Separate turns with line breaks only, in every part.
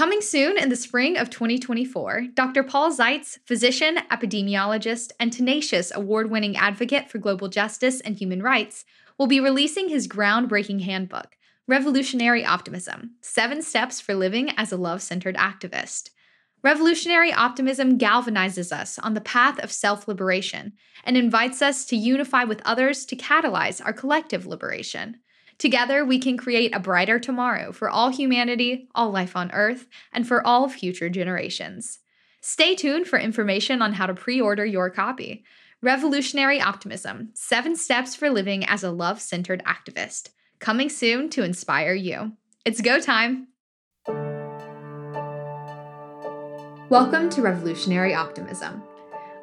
Coming soon in the spring of 2024, Dr. Paul Zeitz, physician, epidemiologist, and tenacious award winning advocate for global justice and human rights, will be releasing his groundbreaking handbook, Revolutionary Optimism Seven Steps for Living as a Love Centered Activist. Revolutionary optimism galvanizes us on the path of self liberation and invites us to unify with others to catalyze our collective liberation. Together, we can create a brighter tomorrow for all humanity, all life on Earth, and for all future generations. Stay tuned for information on how to pre order your copy. Revolutionary Optimism Seven Steps for Living as a Love Centered Activist. Coming soon to inspire you. It's go time! Welcome to Revolutionary Optimism.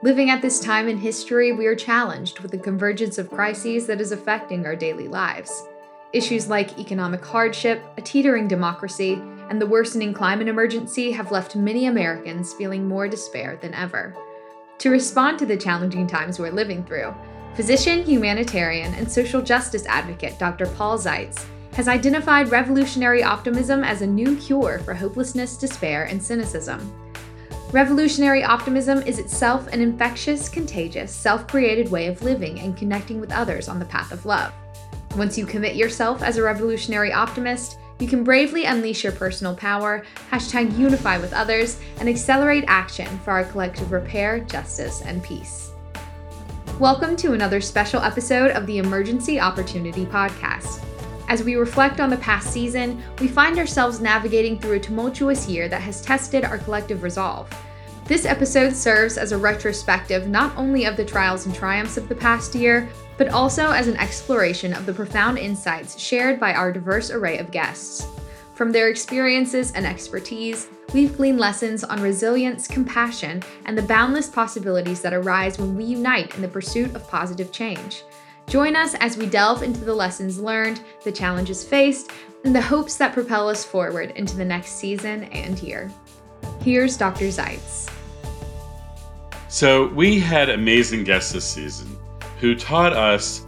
Living at this time in history, we are challenged with the convergence of crises that is affecting our daily lives. Issues like economic hardship, a teetering democracy, and the worsening climate emergency have left many Americans feeling more despair than ever. To respond to the challenging times we're living through, physician, humanitarian, and social justice advocate Dr. Paul Zeitz has identified revolutionary optimism as a new cure for hopelessness, despair, and cynicism. Revolutionary optimism is itself an infectious, contagious, self created way of living and connecting with others on the path of love. Once you commit yourself as a revolutionary optimist, you can bravely unleash your personal power, hashtag unify with others, and accelerate action for our collective repair, justice, and peace. Welcome to another special episode of the Emergency Opportunity Podcast. As we reflect on the past season, we find ourselves navigating through a tumultuous year that has tested our collective resolve. This episode serves as a retrospective not only of the trials and triumphs of the past year, but also as an exploration of the profound insights shared by our diverse array of guests. From their experiences and expertise, we've gleaned lessons on resilience, compassion, and the boundless possibilities that arise when we unite in the pursuit of positive change. Join us as we delve into the lessons learned, the challenges faced, and the hopes that propel us forward into the next season and year. Here's Dr. Zeitz.
So, we had amazing guests this season who taught us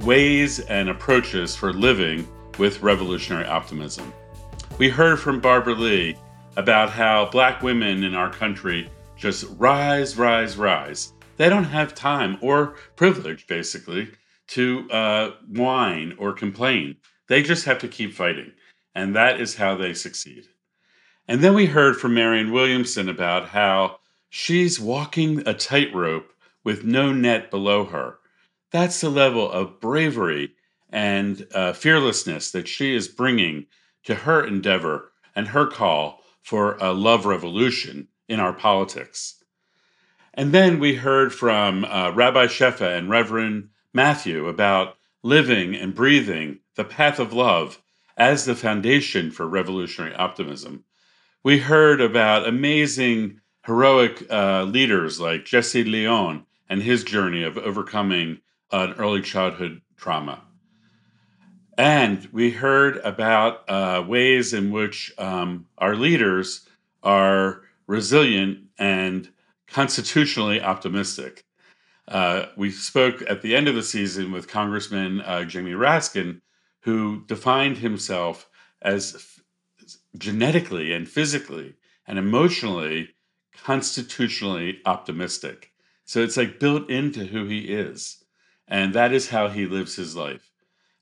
ways and approaches for living with revolutionary optimism. We heard from Barbara Lee about how black women in our country just rise, rise, rise. They don't have time or privilege, basically, to uh, whine or complain. They just have to keep fighting. And that is how they succeed. And then we heard from Marianne Williamson about how she's walking a tightrope with no net below her. That's the level of bravery and uh, fearlessness that she is bringing to her endeavor and her call for a love revolution in our politics. And then we heard from uh, Rabbi Shefa and Reverend Matthew about living and breathing the path of love as the foundation for revolutionary optimism. We heard about amazing, heroic uh, leaders like Jesse Leon and his journey of overcoming an early childhood trauma. And we heard about uh, ways in which um, our leaders are resilient and constitutionally optimistic. Uh, we spoke at the end of the season with Congressman uh, Jamie Raskin, who defined himself as f- genetically and physically and emotionally constitutionally optimistic. So it's like built into who he is. And that is how he lives his life.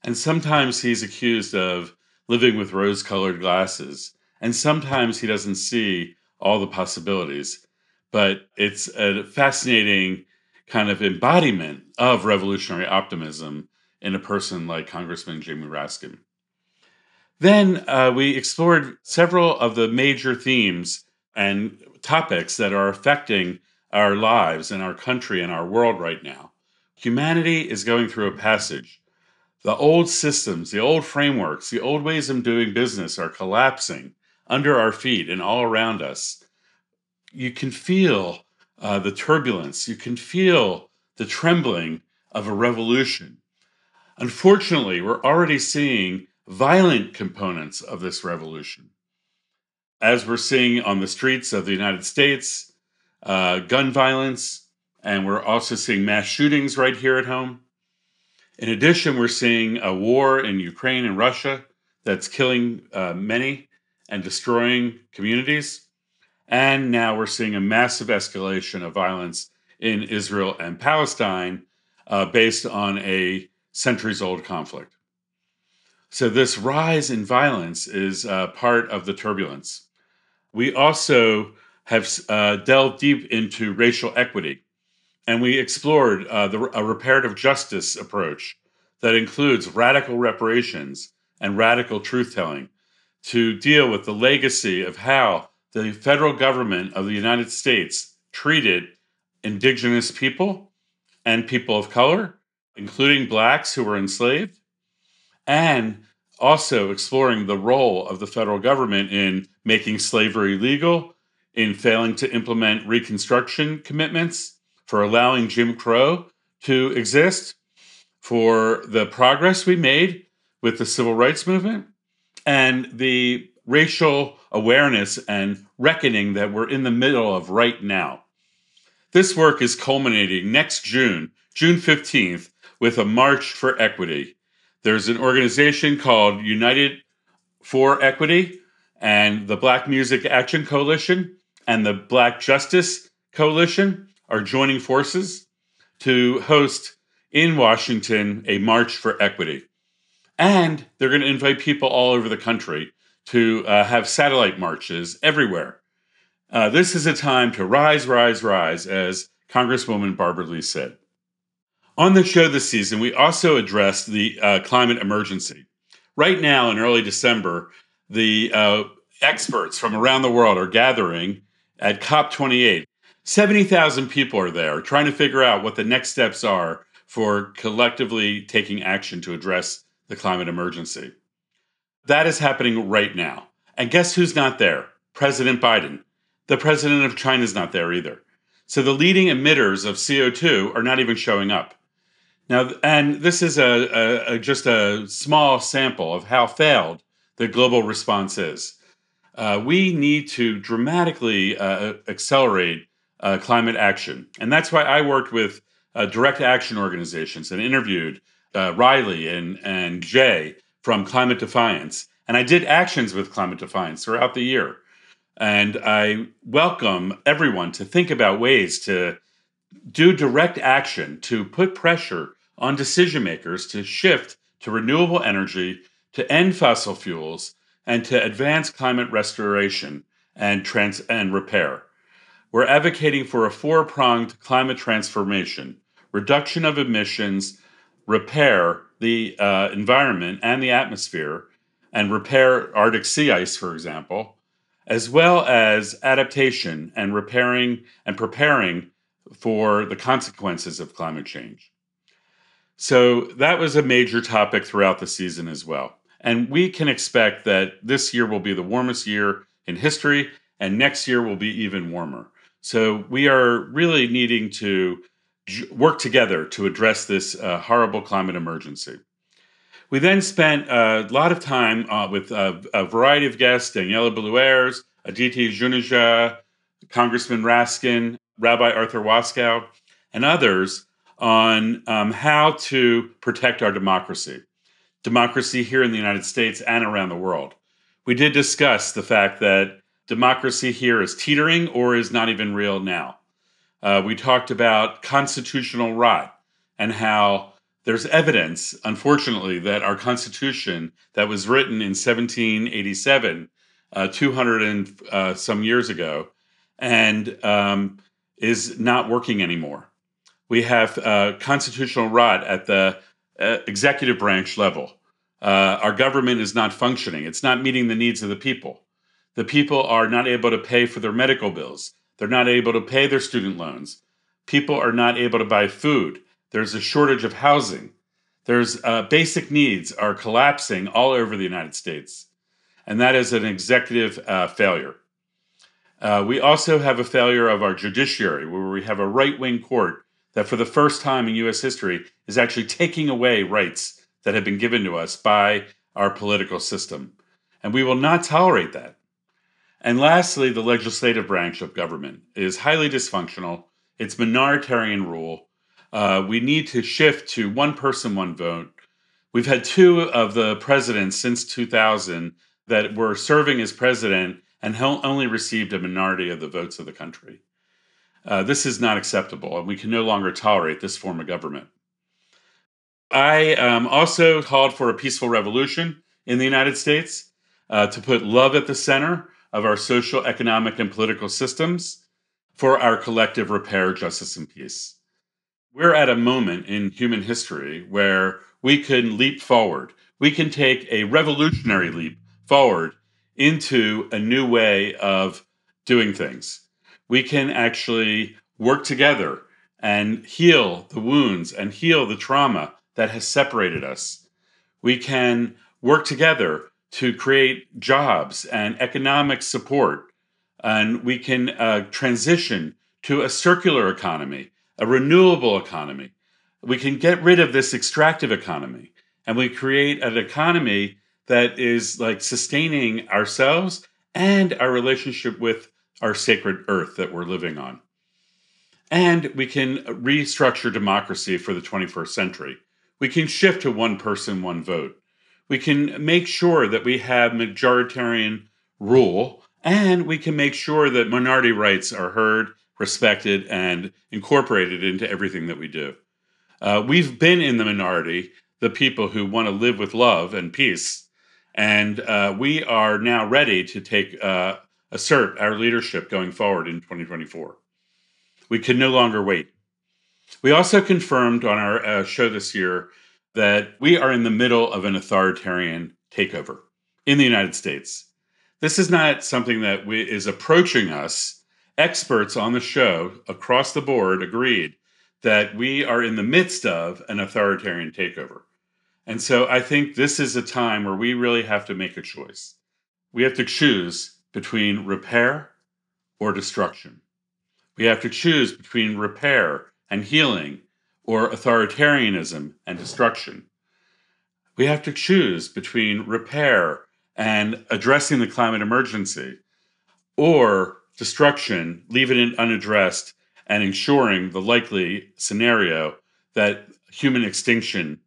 And sometimes he's accused of living with rose colored glasses. And sometimes he doesn't see all the possibilities. But it's a fascinating kind of embodiment of revolutionary optimism in a person like Congressman Jamie Raskin. Then uh, we explored several of the major themes and topics that are affecting our lives and our country and our world right now. Humanity is going through a passage. The old systems, the old frameworks, the old ways of doing business are collapsing under our feet and all around us. You can feel uh, the turbulence, you can feel the trembling of a revolution. Unfortunately, we're already seeing violent components of this revolution. As we're seeing on the streets of the United States, uh, gun violence, and we're also seeing mass shootings right here at home. In addition, we're seeing a war in Ukraine and Russia that's killing uh, many and destroying communities. And now we're seeing a massive escalation of violence in Israel and Palestine uh, based on a centuries old conflict. So, this rise in violence is uh, part of the turbulence. We also have uh, delved deep into racial equity, and we explored uh, the, a reparative justice approach that includes radical reparations and radical truth telling to deal with the legacy of how the federal government of the United States treated indigenous people and people of color, including blacks who were enslaved, and also exploring the role of the federal government in making slavery legal, in failing to implement Reconstruction commitments, for allowing Jim Crow to exist, for the progress we made with the civil rights movement, and the racial awareness and reckoning that we're in the middle of right now. This work is culminating next June, June 15th, with a March for Equity. There's an organization called United for Equity and the Black Music Action Coalition and the Black Justice Coalition are joining forces to host in Washington a March for Equity. And they're going to invite people all over the country to uh, have satellite marches everywhere. Uh, this is a time to rise, rise, rise, as Congresswoman Barbara Lee said. On the show this season, we also addressed the uh, climate emergency. Right now, in early December, the uh, experts from around the world are gathering at COP28. 70,000 people are there trying to figure out what the next steps are for collectively taking action to address the climate emergency. That is happening right now. And guess who's not there? President Biden. The president of China is not there either. So the leading emitters of CO2 are not even showing up. Now, and this is a, a, a just a small sample of how failed the global response is. Uh, we need to dramatically uh, accelerate uh, climate action. And that's why I worked with uh, direct action organizations and interviewed uh, Riley and, and Jay from Climate Defiance. And I did actions with Climate Defiance throughout the year. And I welcome everyone to think about ways to do direct action to put pressure on decision makers to shift to renewable energy, to end fossil fuels, and to advance climate restoration and, trans- and repair. We're advocating for a four pronged climate transformation reduction of emissions, repair the uh, environment and the atmosphere, and repair Arctic sea ice, for example, as well as adaptation and repairing and preparing for the consequences of climate change. So that was a major topic throughout the season as well. And we can expect that this year will be the warmest year in history, and next year will be even warmer. So we are really needing to work together to address this uh, horrible climate emergency. We then spent a lot of time uh, with a, a, variety of guests Daniella Ballou-Aares, Aditi Juneja, Congressman Raskin, Rabbi Arthur Waskow, and others on um, how to protect our democracy, democracy here in the United States and around the world. We did discuss the fact that democracy here is teetering or is not even real now. Uh, we talked about constitutional rot and how there's evidence, unfortunately, that our Constitution that was written in 1787, uh, 200 and uh, some years ago, and um, is not working anymore. We have uh, constitutional rot at the uh, executive branch level. Uh, our government is not functioning, it's not meeting the needs of the people. The people are not able to pay for their medical bills. They're not able to pay their student loans. People are not able to buy food. There's a shortage of housing. There's uh, basic needs are collapsing all over the United States. And that is an executive uh, failure. Uh, we also have a failure of our judiciary, where we have a right wing court that, for the first time in US history, is actually taking away rights that have been given to us by our political system. And we will not tolerate that. And lastly, the legislative branch of government is highly dysfunctional. It's minoritarian rule. Uh, we need to shift to one person, one vote. We've had two of the presidents since 2000 that were serving as president and only received a minority of the votes of the country. Uh, this is not acceptable, and we can no longer tolerate this form of government. I um, also called for a peaceful revolution in the United States uh, to put love at the center of our social, economic, and political systems for our collective repair, justice, and peace. We're at a moment in human history where we can leap forward. We can take a revolutionary leap forward into a new way of doing things. We can actually work together and heal the wounds and heal the trauma that has separated us. We can work together to create jobs and economic support, and we can uh, transition to a circular economy, a renewable economy. We can get rid of this extractive economy, and we create an economy that is like sustaining ourselves and our relationship with our sacred earth that we're living on. And we can restructure democracy for the 21st century. We can shift to one person, one vote. We can make sure that we have majoritarian rule, and we can make sure that minority rights are heard, respected, and incorporated into everything that we do. Uh, we've been in the minority, the people who want to live with love and peace and uh, we are now ready to take uh, assert our leadership going forward in 2024. We can no longer wait. We also confirmed on our uh, show this year that we are in the middle of an authoritarian takeover in the United States. This is not something that we, is approaching us. Experts on the show across the board agreed that we are in the midst of an authoritarian takeover. And so I think this is a time where we really have to make a choice. We have to choose between repair or destruction. We have to choose between repair and healing or authoritarianism and destruction. We have to choose between repair and addressing the climate emergency or destruction, leaving it unaddressed and ensuring the likely scenario that human extinction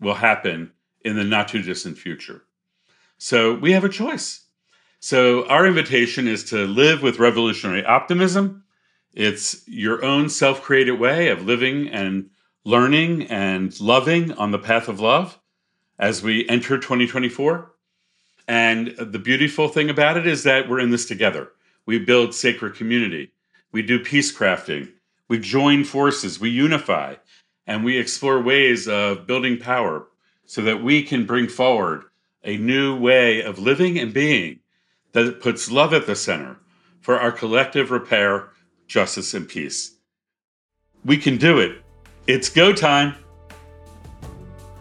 will happen in the not too distant future. So we have a choice. So our invitation is to live with revolutionary optimism. It's your own self created way of living and learning and loving on the path of love as we enter 2024. And the beautiful thing about it is that we're in this together. We build sacred community, we do peace crafting, we join forces, we unify, and we explore ways of building power so that we can bring forward a new way of living and being that it puts love at the center for our collective repair, justice, and peace. We can do it. It's go time.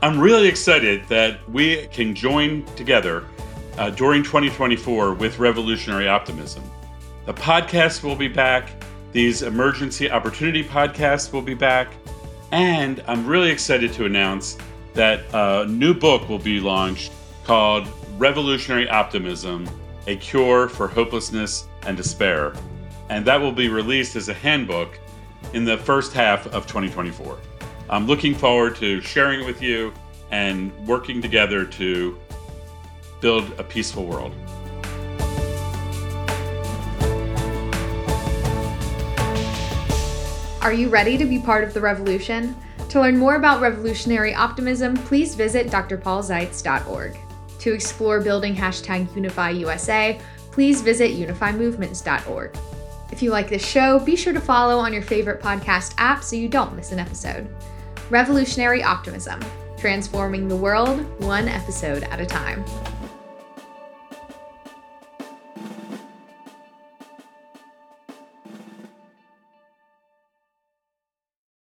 I'm really excited that we can join together uh, during 2024 with Revolutionary Optimism. The podcast will be back. These emergency opportunity podcasts will be back. And I'm really excited to announce that a new book will be launched called Revolutionary Optimism A Cure for Hopelessness and Despair. And that will be released as a handbook in the first half of 2024. I'm looking forward to sharing it with you and working together to build a peaceful world.
Are you ready to be part of the revolution? To learn more about revolutionary optimism, please visit drpaulzeitz.org. To explore building hashtag UnifyUSA, please visit unifymovements.org. If you like this show, be sure to follow on your favorite podcast app so you don't miss an episode. Revolutionary Optimism, transforming the world one episode at a time.